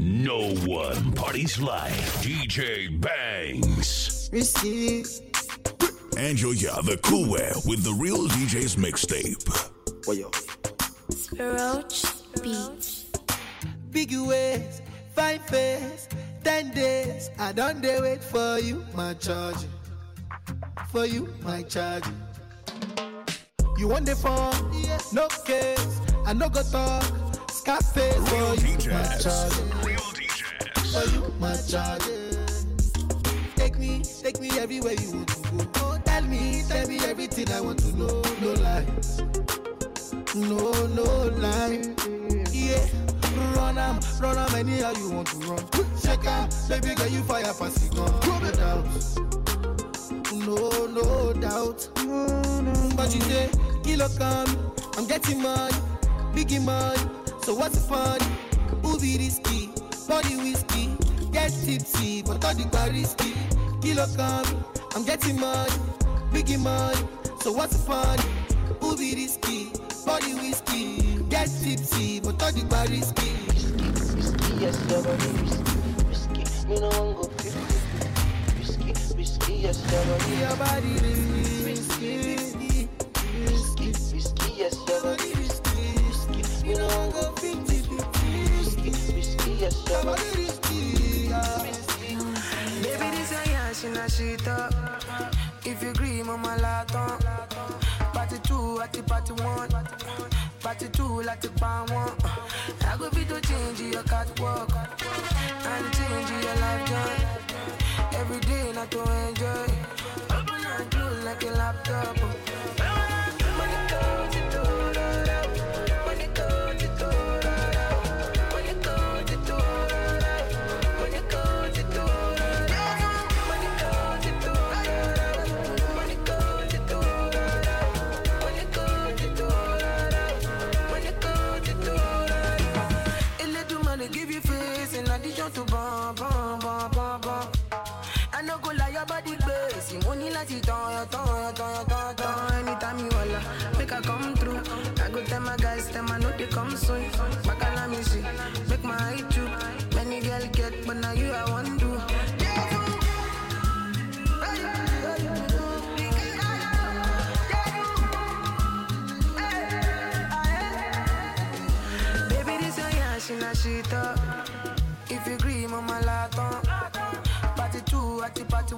No one parties like DJ Bangs. Risky. Angelia the Cool Wear with the real DJ's mixtape. Roach Beach. Big ways, fine face, ten days. I don't dare wait for you, my charge. For you, my charge. You want the phone? Yes. No case. I no go talk. Scarface Real for you, DJs. Real DJs. For you, my charge. Take me, take me everywhere you want to go. Oh, tell me, tell me everything I want to know. No lies. No, no lie. Yeah. Run am, run am anyhow you want to run. Shake am, baby girl you fire pass it gun. No doubt. No, no doubt. But you say, kilo come, I'm getting money, biggie money. So what's the fun? Who be risky? Body whiskey, get tipsy, but all the bar risky. Kilo come, I'm getting money, biggie money. So what's the fun? Who be risky? Body whiskey, get tipsy, but all the bar risky. yes, your body risky, risky. Me no one go fifty, risky, risky, yes, your body Your body risky, risky, risky, risky, yes, your body risky, Me no one go fifty, fifty, risky, risky, yes, your Your body body risky, yeah. A you mama laton. Party two, at the party one. Party two, like the one. I go fit to change your catwalk and change your life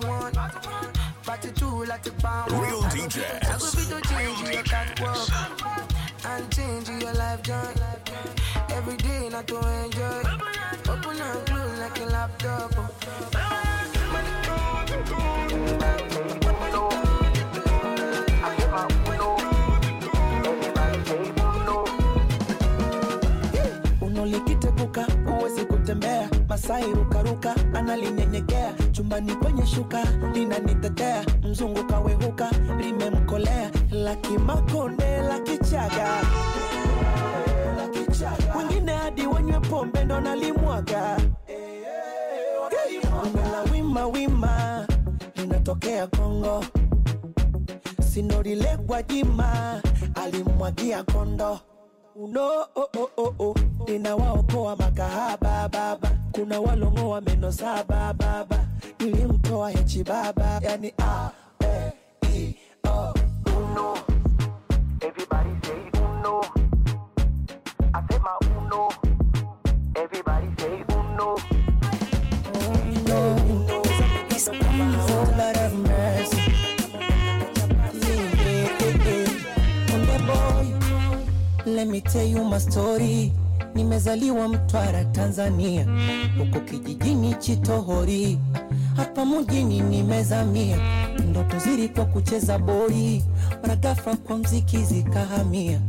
one. Party two, like the pan one. Real DJs. I go fit to change your catwalk and change your life joy. Every day, not to enjoy. Open and close like a laptop. Money comes and goes. Money comes and goes. unolikitepuka huwezi kutembea masai rukaruka analinyenyekea chumbani kwenye shuka linanitetea mzungu kawehuka limemkolea lakimakonde lakichaga wengine hadi wanywe pombe ndo nalimwaga. La wima wima linatokea kongo. Sinorilekwa jima alimwagia kondo uno oh, oh, oh, oh. ninawaokoa makahaba baba kuna walongoa meno saba baba nilimtoa hechi baba yani a e i o uno. Everybody say uno. I say my uno. Everybody say uno. Let me tell you my story. Nimezaliwa Mtwara, Tanzania, huko kijijini Chitohori, hapa mjini nimezamia, ndoto zilikuwa kucheza boli, mara kwa mziki zikahamia.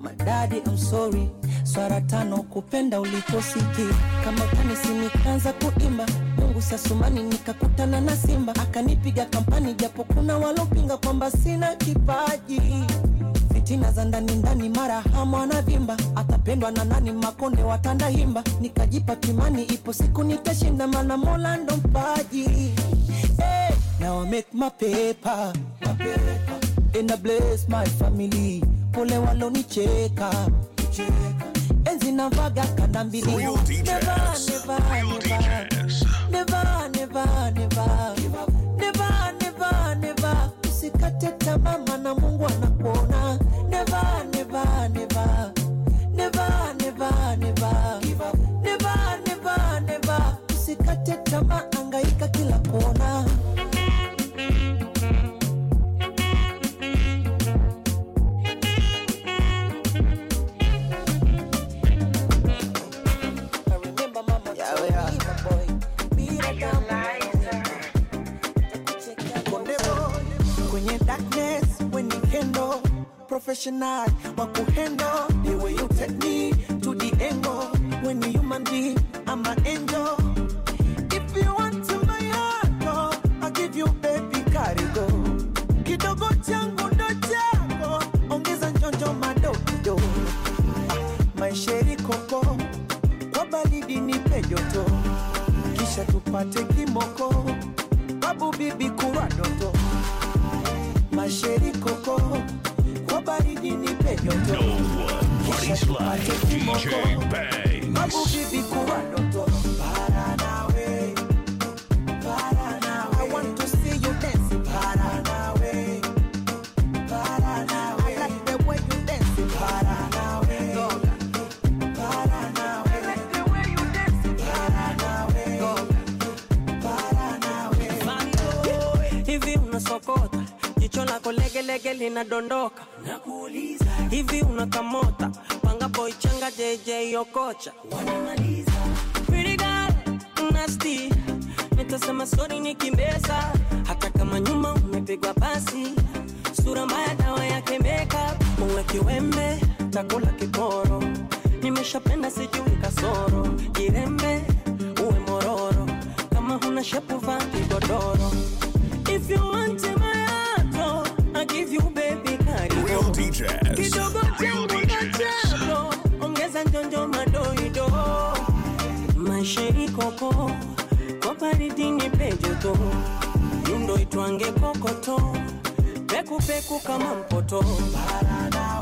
Madadi, I'm sorry, swara tano kupenda uliposikia, kama kanisi nikaanza kuimba, Mungu sasumani nikakutana na simba, akanipiga kampani, japo kuna walopinga kwamba sina kipaji fitina za ndani ndani, mara hamu anavimba, atapendwa na nani? Makonde watanda himba, nikajipa kimani, ipo siku nitashinda, mana Mola ndo mpaji. Pole walonicheka enzi na vaga kanda mbili. Usikate tamaa, mama professional wa kuhandle legelege linadondoka nakuuliza hivi unakamota? Panga boy changa jj okocha. wanamaliza moto, nyundo itwange kokoto, pekupeku kama mpoto. Paradise.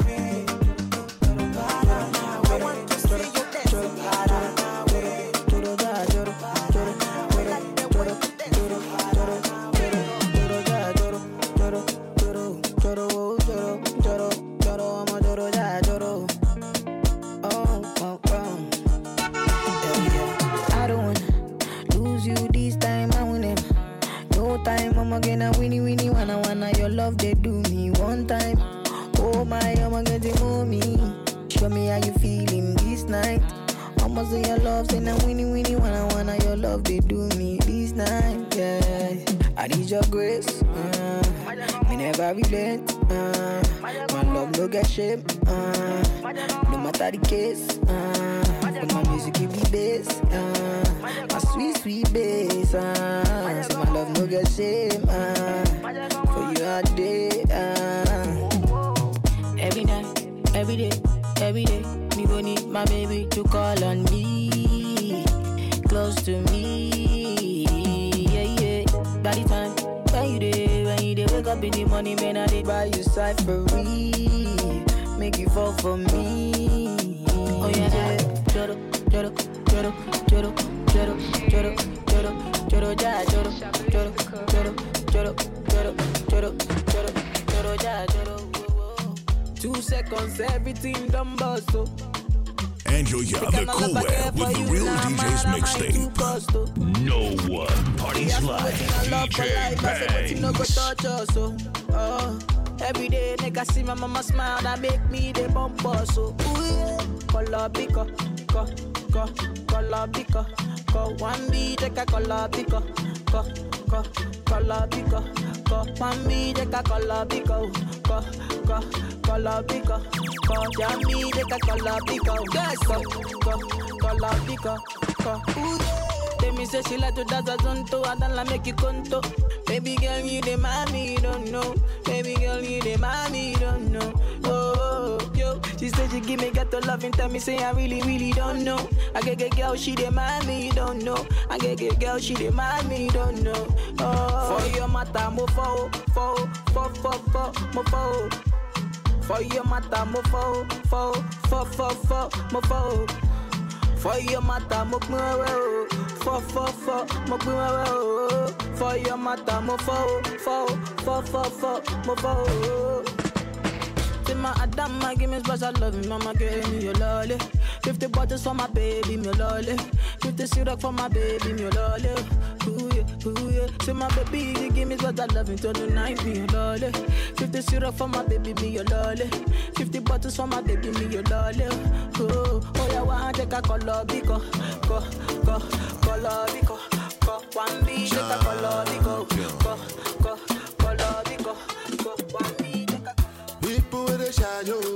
Everything done bust. Angel Ya, the cool way with the Real DJs mixtape. No one parties like DJ no go Bangs. touch us, oh. Every day, make I see my mama smile, that make me the bump so. Ooh, yeah. Color pico, co, co, color pico, co. One beat, take a color pico, co, co, color pico, Go, mami, deca colabico. Go, go, colabico. Go, yami, deca colabico. Yes, go, go, colabico. Go, They me say she like to dance a zonto, I don't like make you conto. Baby girl, you the mommy, you don't know. Baby girl, you the mommy, you don't know. Oh she said she give me ghetto love and tell me say I really, really don't know. I get get girl, she mommy, you don't know. I get get girl, she mommy, you don't know. Oh, for your mata, mo fo, fo, fo, fo, fo, mo fo. For your mata, mo fo, fo, fo, fo, fo, mo fo. For your mata, mo o. Fo fo fo, mo pin. For your mata, mo fo fo fo fo fo, mo fo o. Say my give me special love, mama give me your lolly. Fifty bottles for my baby, me lolly. Fifty syrup for my baby, me lolly. Ooh yeah, ooh yeah. Say my baby, you give me special love until the night, me your lolly. Fifty syrup for my baby, me your lolly. Fifty bottles for my baby, me your lolly. Oh, oh yeah, one take a color biko, go, go, color biko, go. One B take a color biko, desayuno.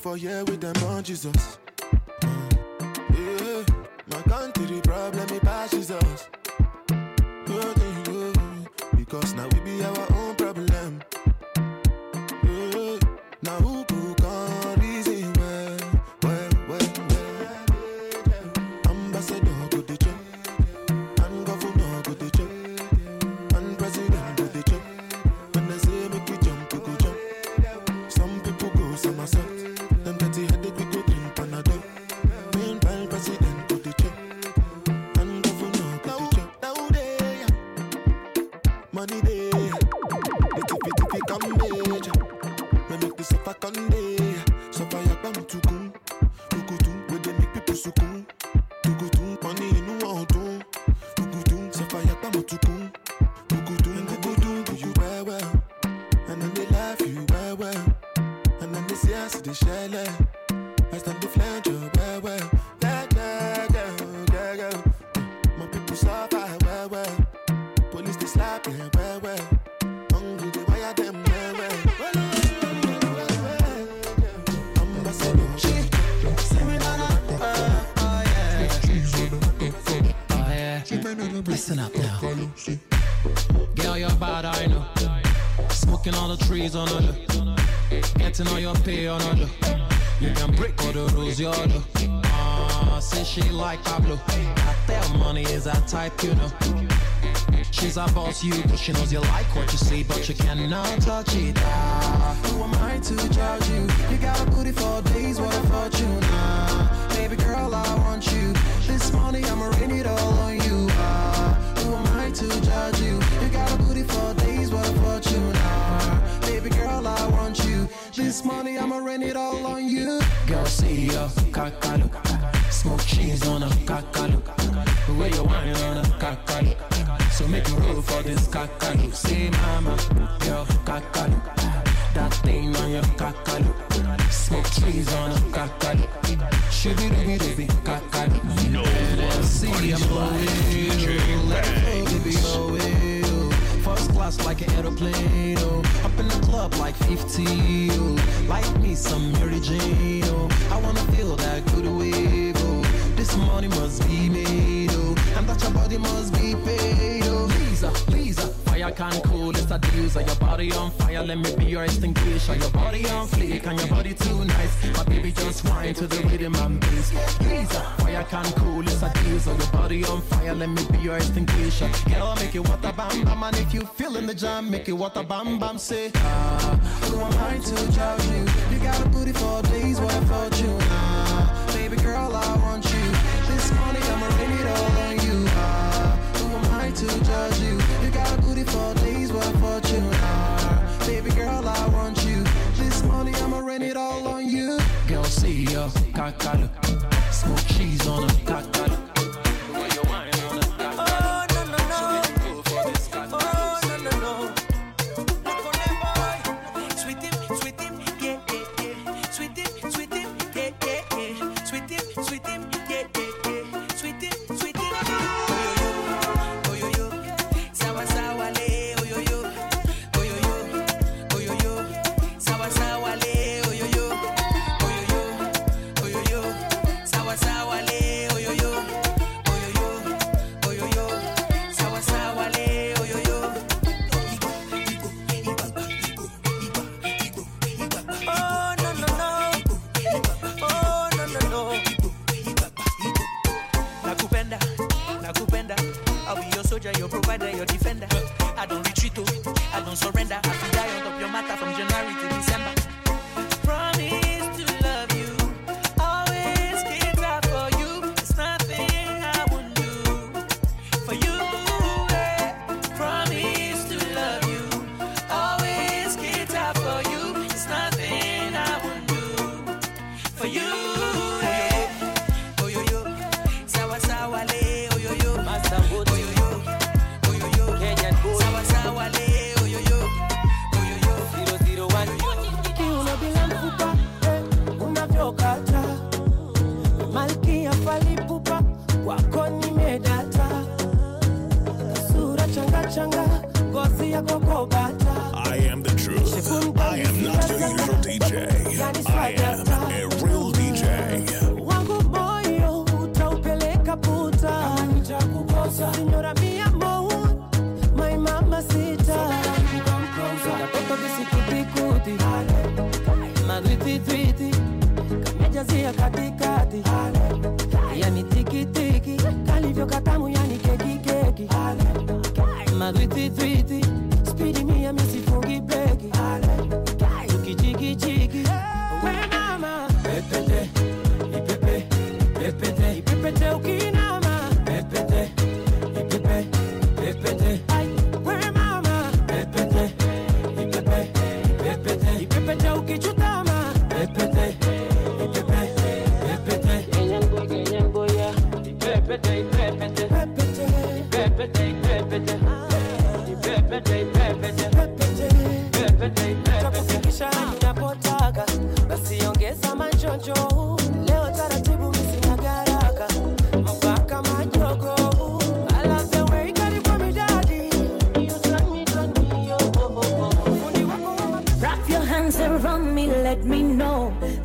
for here with them on Jesus. Yeah, my country problem, it passes us. Because now we be our own problem. it's you Cause she knows you like what you see But you cannot touch it. Ah, Who am I to judge you? You got a booty for days, what a fortune. Ah, Baby girl, I want you. This money, I'ma rain it all on you. Ah, Who am I to judge you? You got a booty for days, what a fortune. Ah, Baby girl, I want you. This money, I'ma rain it all on you. Girl, see ya, kakalu. Smoke cheese on a kakaluk. The way you whine on a kakalu. So make me roll for this kakalu. Say mama, girl, kakalu. That thing on your kakalu. Smoke trees on a kakalu. Shibby dibby dibby kakalu. No one see I'm going. Let it go, baby, First class like an aeroplane, oh. Up in the club like 50, oh. Like me some Mary Jane, oh. I wanna feel that good wave, oh. This money must be made. And that your body must be paid, oh. Lisa, Lisa, fire can cool, it's a diffuser. Your body on fire, let me be your extinguisher. Your body on fleek and your body too nice. My baby just whine to the rhythm and bass. Lisa, fire can cool, it's a diffuser. Your body on fire, let me be your extinguisher. Girl, make it water bam bam, and if you feeling the jam, make it water bam bam. Say, ah, who am I to judge you? You got a booty for days, what a fortune. Ah, to judge you? You got a booty for days, what fortune. Ah, baby girl, I want you. This morning I'ma rain it all on you. Girl, see ya, kakalu. Smoke cheese on a kakalu.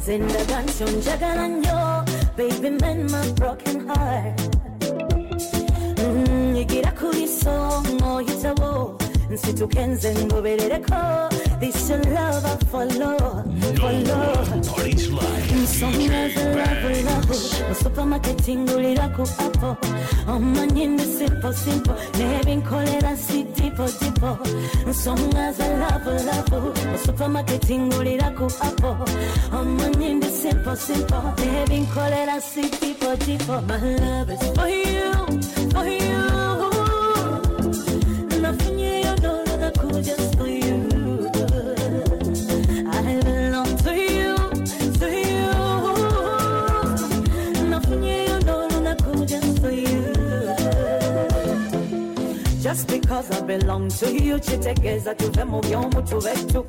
Know. Zinda ganshon jagalanyo, baby mend my broken heart. Mm, yigira kuri songo yitabo, nsitukenze ngoberereko. This your love I follow, follow. Nsonga love love, musupermarket ngulira ku apple. Omanyinde simple simple, nebinkolera si tipo. Nsonga za love love, musupermarket ngulira ku apple. Omanyinde simple simple, nebinkolera si tipo tipo. My love is for you, for you. Because I belong to you. Chitegeza tuve mu by'omutu bettu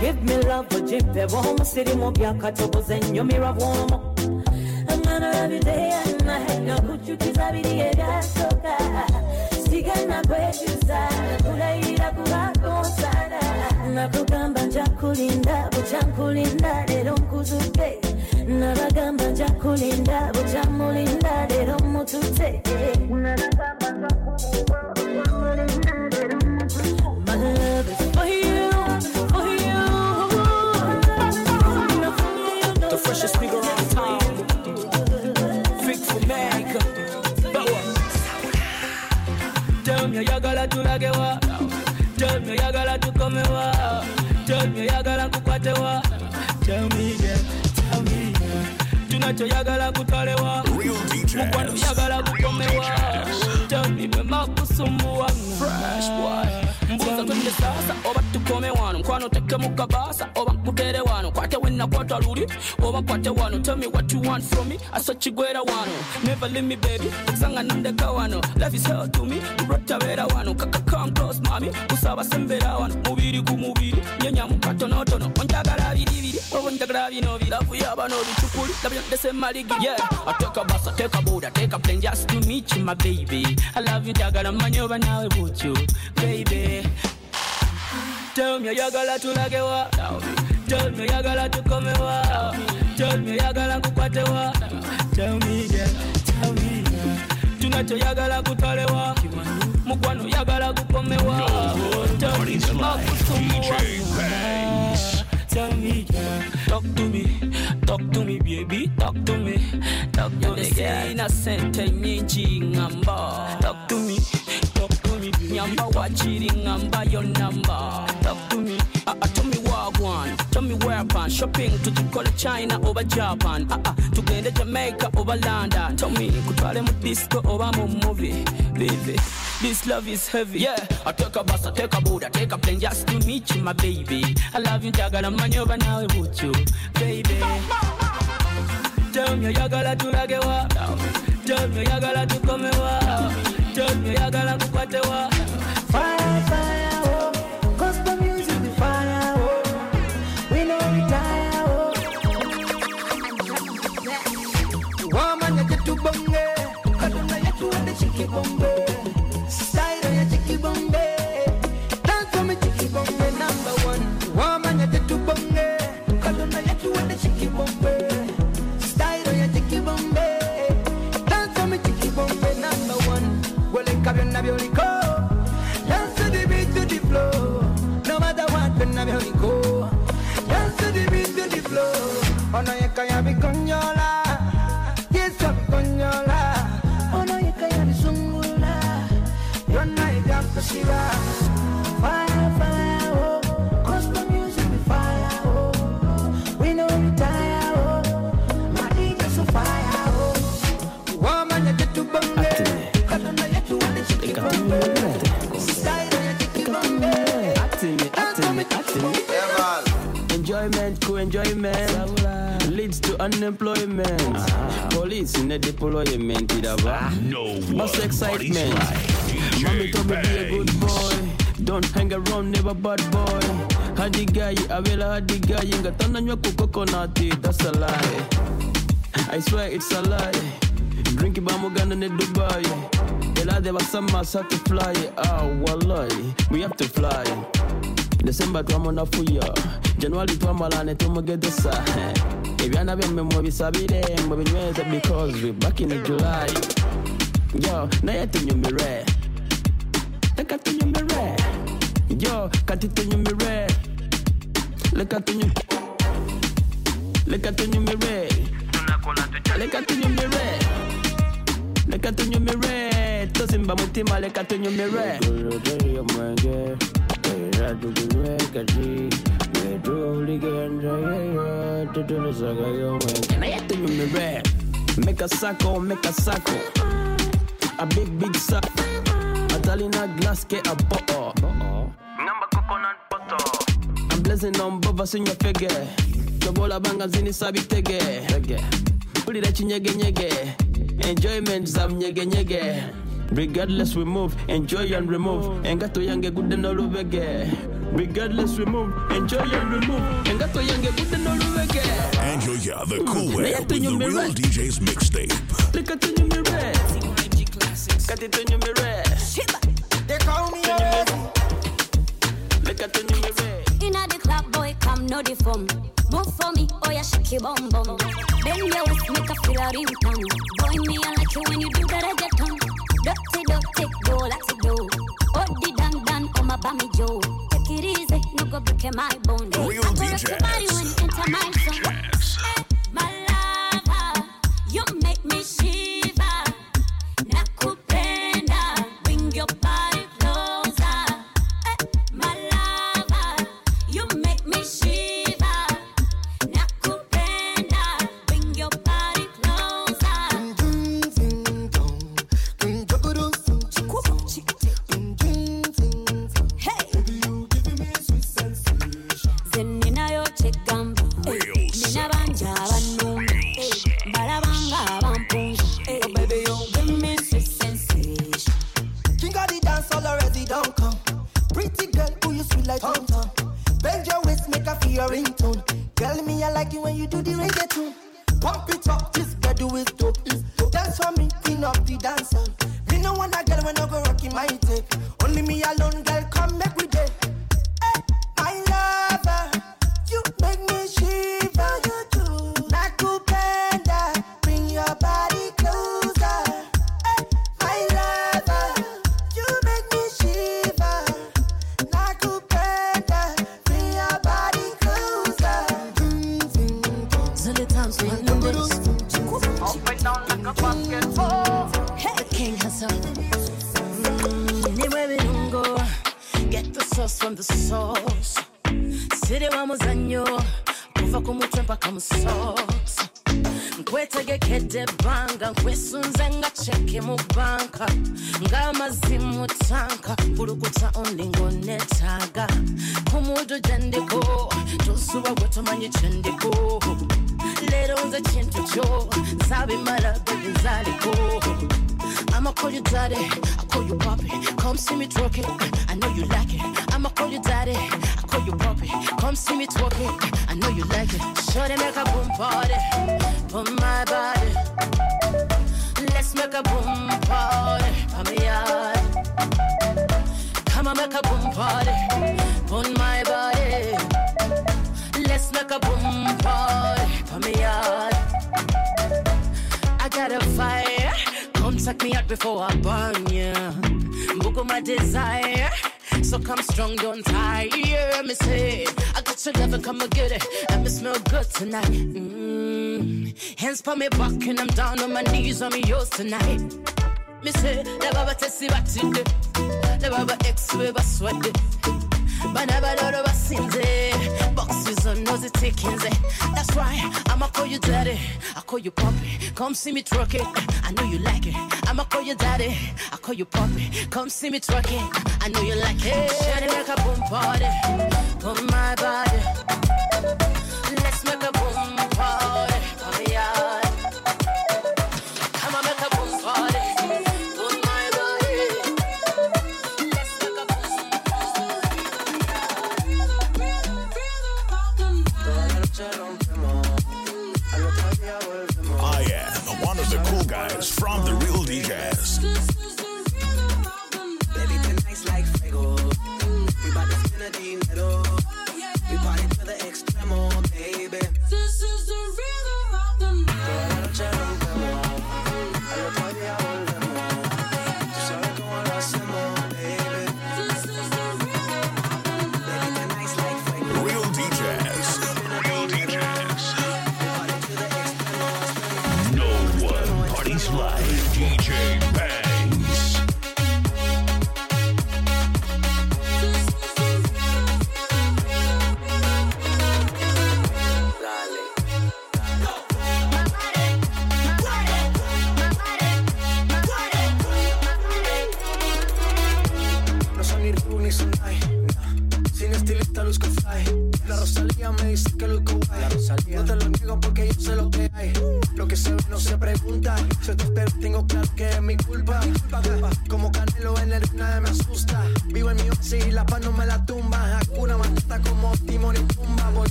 Give me love byakatoboza ennyumirwa bw'omu I'm gonna love you day and night Nakuchukiza biri ebyasooka Sigana kwekyusa Kulayira kubakonsana Nakugamba nja kulinda Bukya nkulinda leero nkuzudde Nabagamba nja kulinda Bukya mulinda leero mutute. My freshest nigga around town. Vic from America. Tell me oyagala tulage wa Tell me oyagala tukome wa Tell me oyagala nkukwate wa Tell me yeah, tell me yeah. Tunachoyagala kutwale wa Mukwano oyagala kukome wa Tell me bwemba kusumbuwa Fresh boy. Mbuuza twende sasa oba tukome wano nkwano teke mu kabaasa oba nkutere wano kwate wennakwata luli oba kwate wano tell me what you want from me. Aso kigwera wano never leave me baby. Okusanga nandeka wano life is hell to me. Kuratabeera wano kaka come close mami kusaba sembera wano mubiri ku mubiri. Nyenya mu katonotono onjagala biribiri oba onjagala bino biravu yaba n'obicukuli labyo ndese maligi yeah. I take a bus I take a boat I take a plane just to meet you my baby. I love you njagala mmanyi oba nawe butyo baby Tell me oyagala tulage wa Tell me oyagala tukome wa? Tell me oyagala nkukwate wa? Tell me yeah, tell me yeah. Tunachoyagala kutwale wa? Mukwano oyagala kukome wa? Tell me makusumbuwa Tell me yeah. Talk to me, talk to me baby Talk to me, talk to me yeah. Innocent nyingi ngamba Talk to me, talk to me baby. Nyamba wachiri ngamba your number. Talk to me, tell me what one Pan Shopping tutukole China oba Japan uh, uh, Tugende Jamaica oba London Tell me kutwale mu disco oba mu movie Baby This love is heavy. Yeah, I take a bus, I take a boat, I take a plane just to meet you, my baby. I love you, Jagala, man, you're now with you, baby. Tell me, Yagala, to lage wa. Tell me, Yagala, to come. Tell me, Yagala, to bombe. Enjoyment, leads to unemployment. Police in the deployment, about no Most excitement. Mommy told me be a good boy. Don't hang around, never bad boy. Hadi guy, avela hadi guy. Inga tananywa ku coconut, that's a lie. I swear it's a lie. Drink it, bamugana ne Dubai. Ela de basama have to fly. Ah, wallahi, we have to fly. December twamona fuya January twamalane tumugedesa eh, ebyana byemme mubisabire mubinyweze because we back in July. Yo naye tunyumire. Leka tunyumire. Yo kati tunyumire. Leka tunyu leka tunyumire. Leka tunyumire. Leka tunyumire. Tosimba mutima leka tunyumire Make a sacco, make a sacco. A big, big sack. A Dalina glass, get a bottle. Number coconut butter. I'm blessing on bovas in your figure. Chobola banga zini sabi tege. Pulira chinyege nyege. Enjoyment za mnyege nyege. Regardless we move, enjoy and remove. Engato yange good no lubege. Regardless we move, enjoy and remove. Engato yange good no lubege. Angel, yeah, the cool mm. way with the real DJ's mixtape. Look at you me red. Cut it on you me. They call me Look at you me red. Inna the club, boy, come no the fun. Move for me, oh yeah, shake your bum bum. Bend your waist, make a feel a ring tongue. Boy, me I like you when you do that reggaeton. Dirty, dirty, go it do. Oh, the dan dan, oh my bammy Joe. Take it easy, no go break my bone. Real rock body when you enter my zone. Nze kintu nzaliko I'ma call you daddy, I call you poppy. Come see me twerking, I know you like it. I'ma call you daddy, I call you poppy. Come see me twerking, I know you like it. Shorty make a boom party, boom my body. Let's make a boom party, for me yard. Come on, make a boom party, boom my body. Let's make a boom party, for me yard. I got a fire. Come take me out before I burn ya. Book my desire. So come strong, don't tire. Me say, I got your love and come and get it. And me smell good tonight. Mm. Hands on me back and I'm down on my knees on me yours tonight. Me say, the baba tesi batinde. The baba ex we baswede. banabadoro basinze. Boxes on nosy taking that's right i'ma call you daddy. I call you poppy come see me twerking i know you like it. I'ma call you daddy. I call you poppy come see me twerking i know you like it. Shawty make a boom party. Boom my body. Let's make a boom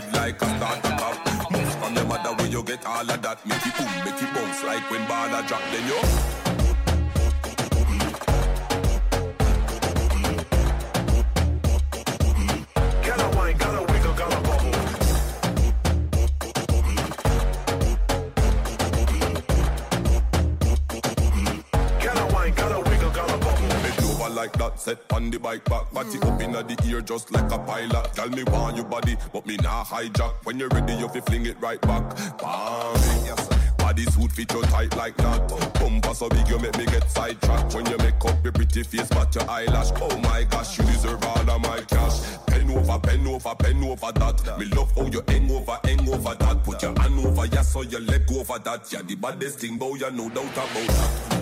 head like a starter cap. Moves from your mother where you get all of that. Make it boom, make it bounce like when baller drop. Then you. Set on the bike back. Body up inna the ear just like a pilot. Tell me want your body, but me nah hijack. When you're ready, you fi fling it right back. Bam, yes. Body suit fit you tight like that. Bumper so big you make me get sidetracked. When you make up your pretty face, but your eyelash. Oh my gosh, you deserve all of my cash. Pen over, pen over, pen over that. Me love how you hang over, hang over that. Put your hand over, yeah, so your leg over that. Yeah, the baddest thing, boy, you no doubt about that.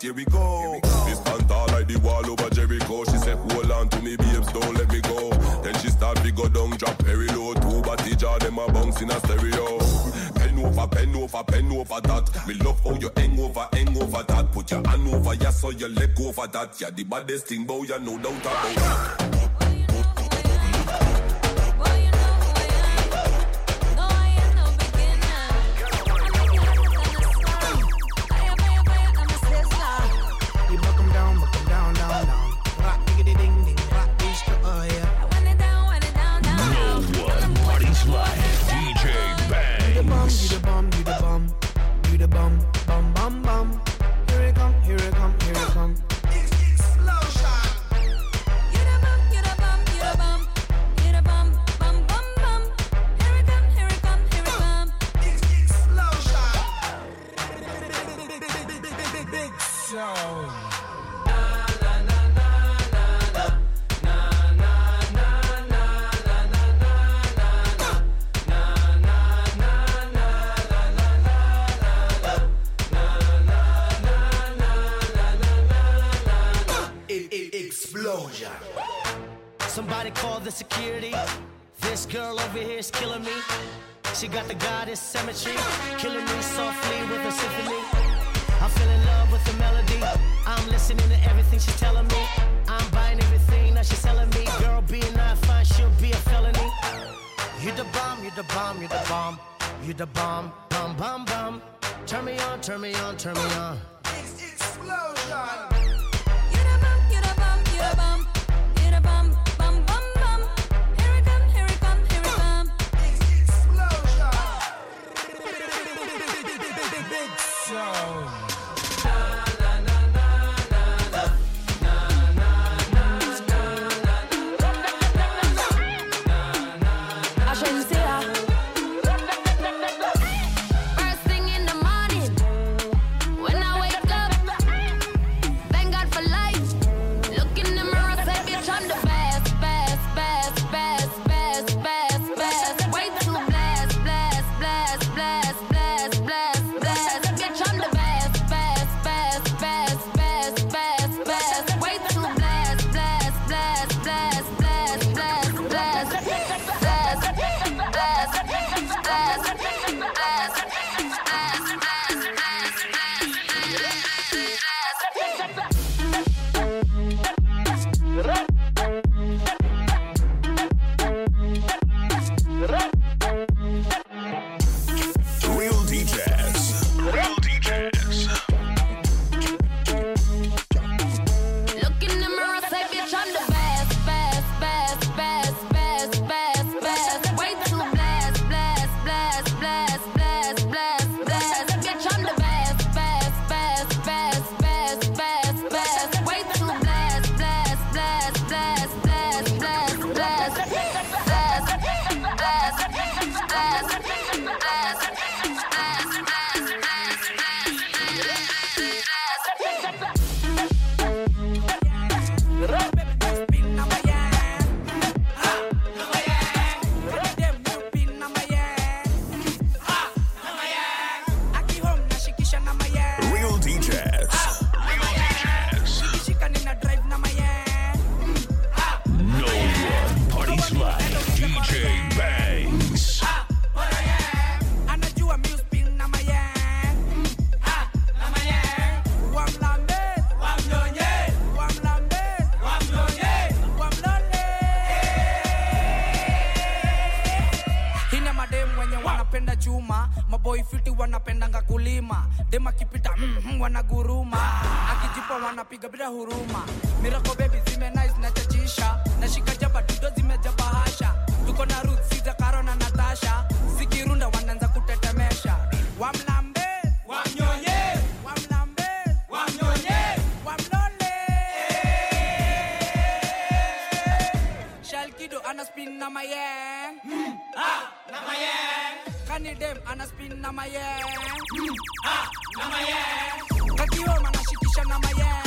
Tight, here we go. this stand tall like the wall over Jericho. She said, hold on to me, babes, don't let me go. Then she start to go down, drop very low. Two body jar, them a bounce in a stereo. Pen over, pen over, pen over that. Me love how you hang over, hang over that. Put your hand over, yeah, so your leg over that. Yeah, the baddest thing, boy, you no doubt about that. Goddess boy fiti wanapendanga kulima. Dem akipita mm, mm, wanaguruma. Akijipa wanapiga bila huruma. Mirako bebi zime nice na chachisha na shika dudo zimeja tuko na roots sija karo na natasha. Zikirunda wanaanza kutetemesha. Wamlambe wamnyonye. Wamlambe wamnyonye. Na mayeng mm, ah, na mayeng Yaani dem ana spin na maye. Ha, na maye. Kakioma nashikisha na maye.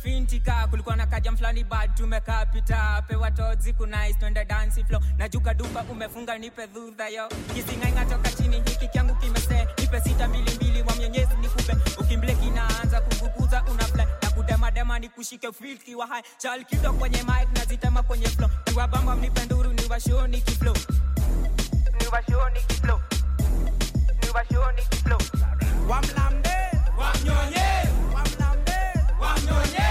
tumefintika kulikuwa na kaja fulani bad tumekapita pewa tozi kunais twende dansi flo na juga dupa umefunga nipe dhudha yo. Kisingainga toka chini hiki kyangu kimesee. Nipe sita mbili mbili wamyenyezi nikupe. Ukimble kinaanza kuvukuza unaple na kudemadema nikushike filki wa hai. Chalkido kwenye mik na zitema kwenye flo niwabamba mnipe nduru niwashoni kiflo niwashoni kiflo niwashoni kiflo wamlambe wamnyonye wamlambe wamnyonye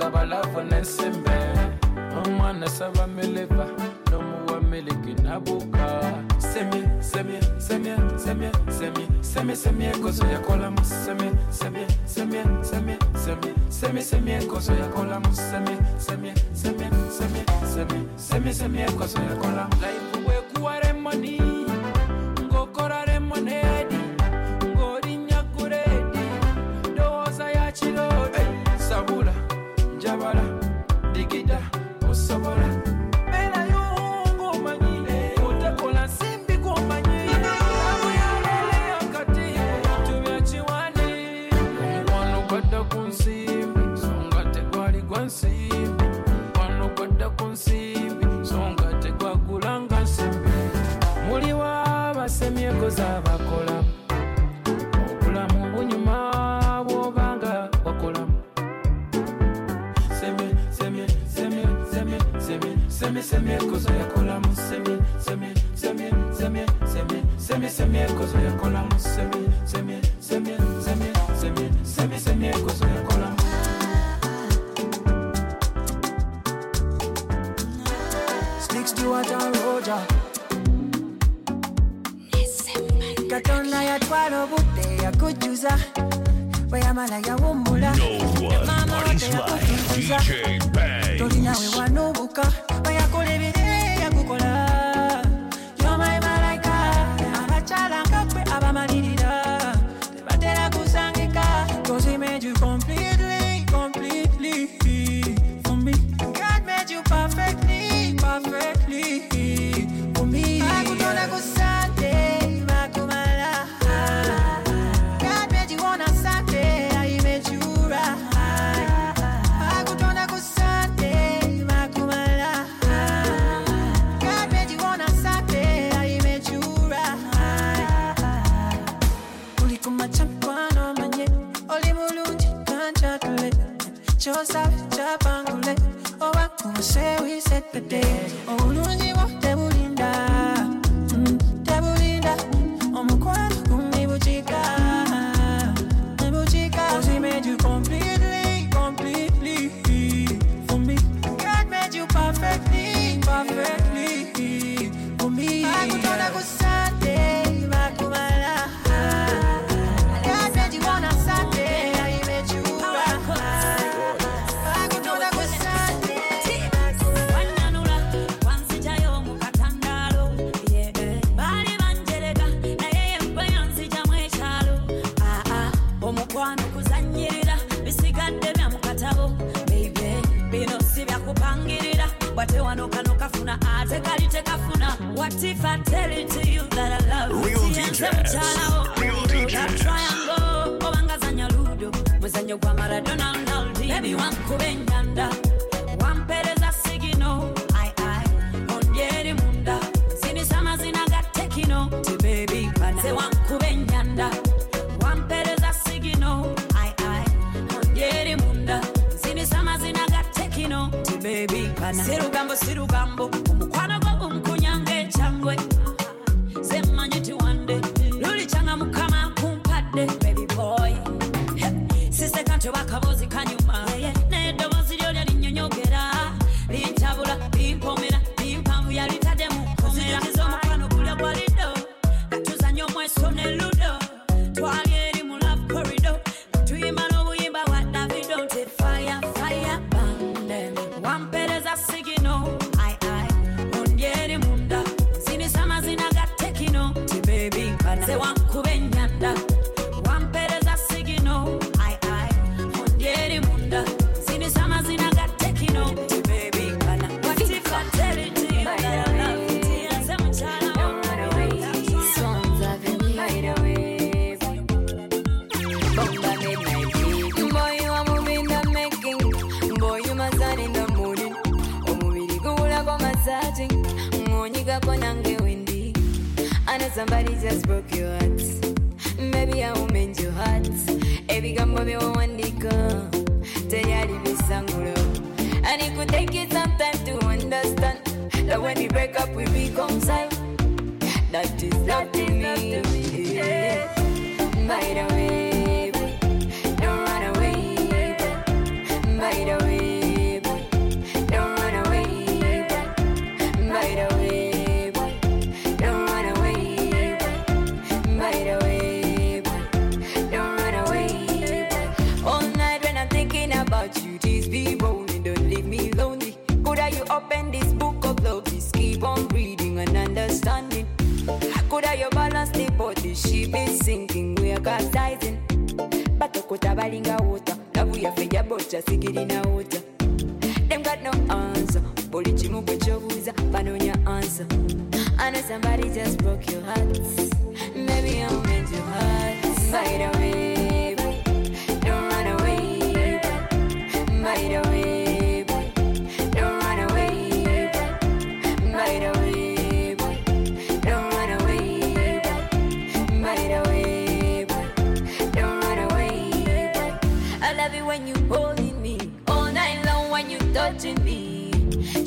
kabala fonesimbe omwana sabamileva nomuwamiliki nabuka semye semye semye semye semye semye semye enkozo yakolamu semye semye semye semye semye semye semye enkozo yakolamu semye semye semye semye semye semye semye enkozo yakolamu laifu wekuwaremoni semie kozo yakola mosemi semie semie semie semie semie semie ya twalo buteya kujuza weyamala I say we set the date. Oh, no, if I tell it to you that I love you? Real DJs. Coulda you balance the body, she be sinking, we are capsizing. Batokota balinga water, navuya feja bocha sikirina water. Them got no answer, buli chimu gwe chobuza, banonya answer. I know somebody just broke your heart, maybe I'm into heart. By the way, don't run away, by the way.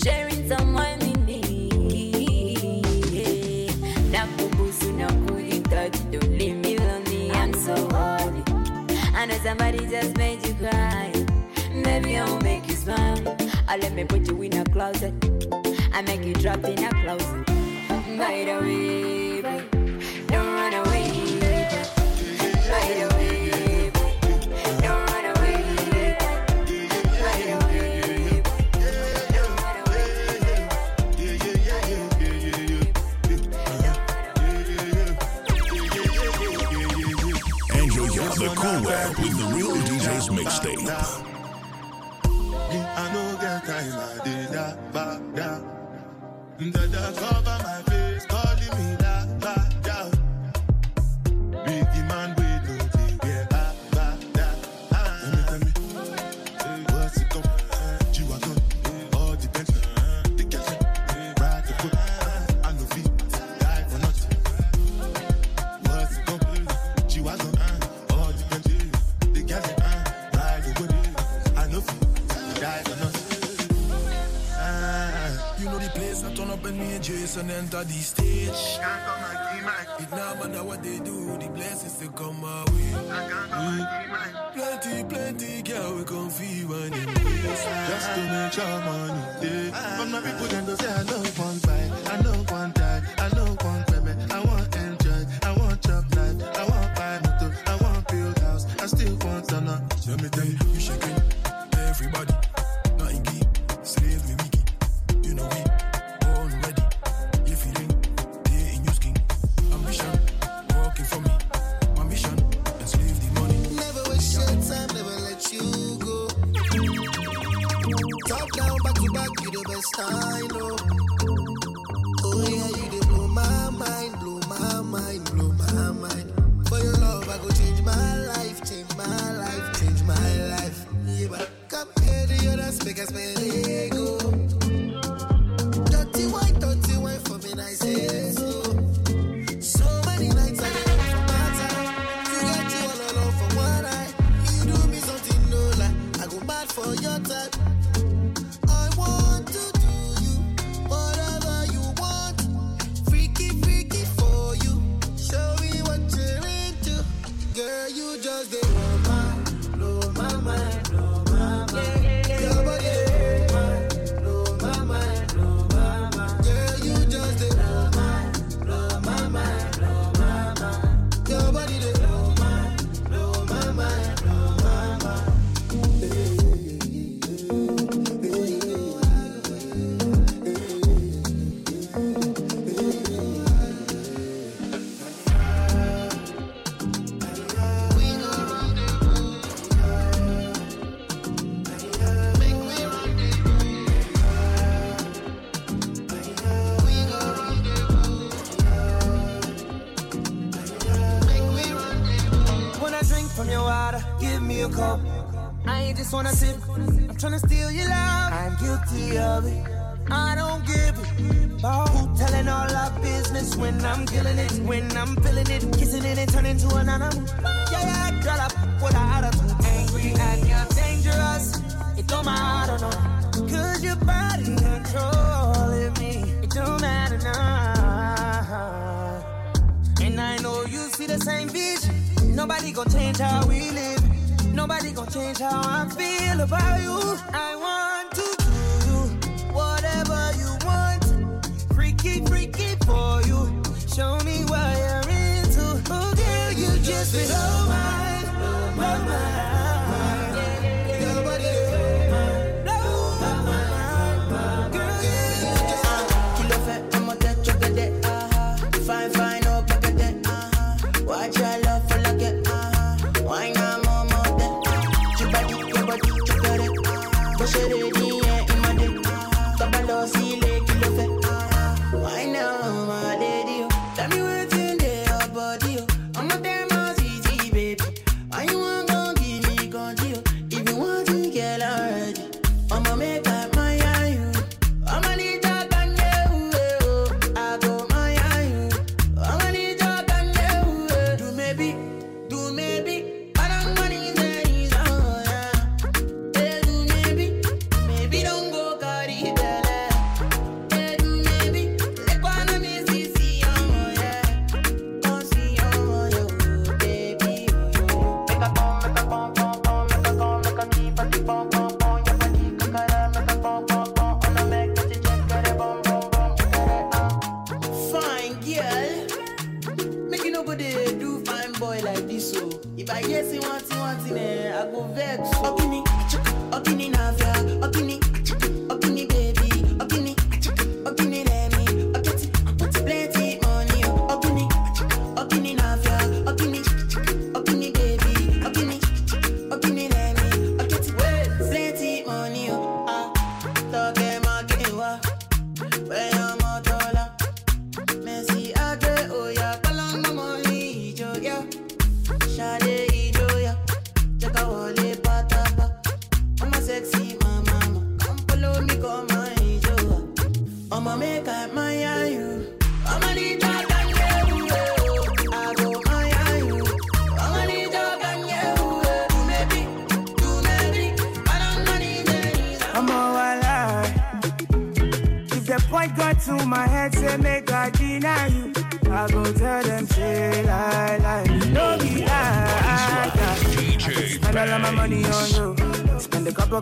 sharing someone in don't leave me lonely. I'm so horny. I know somebody just made you cry. Maybe I'll make you smile. I let me put you in a closet. I make you trapped in a closet. By the way, don't run away. By the way. mixtape. I know get time, I did that, back down. The dog cover my face, calling me that, back down. Big man, we know they wear that, back down. Tell me, tell me, what's it going? G-Wagon, all the the Kelly, ride the foot. I know feet, die for nothing. What's it going? G-Wagon. Jason enter the stage. Can't come again, man. It no matter what they do, the blessings they come my way. Can't come again, Mm. Plenty, plenty girl we come feel when you Just to make your money day. From the people them go say I love one.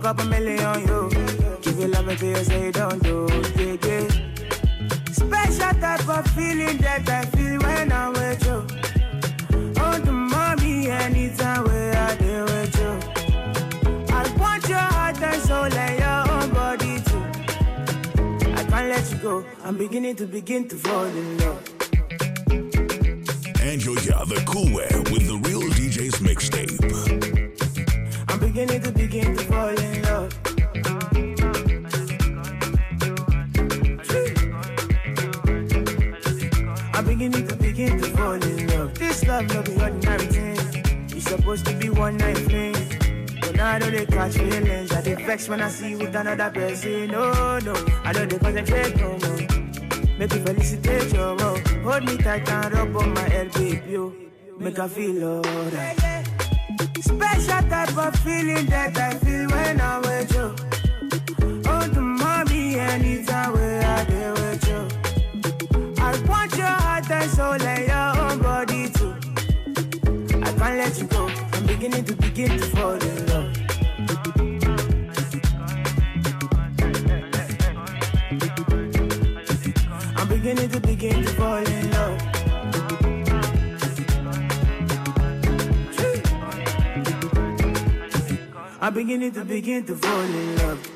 Spend a couple couple million on you. Give you love until you say don't do. Yeah yeah. Special type of feeling that I feel when I'm with you. Oh, the mommy anytime where I deal with you. I want your heart and soul and your own body too. I can't let you go. I'm beginning to begin to fall in love. The Cool Way with the Real DJs mixtape. I'm beginning to begin to fall in love. No be ordinary thing. It's supposed to be one night thing. But now I know they catch feelings. I dey vex when I see you with another person. No, no, I don't dey concentrate no more. Make you felicitate your love. Hold me tight and rub on my head, baby. oh. Make I feel alright. Special type of feeling that I feel when I'm with you. I'm beginning to begin to fall in love.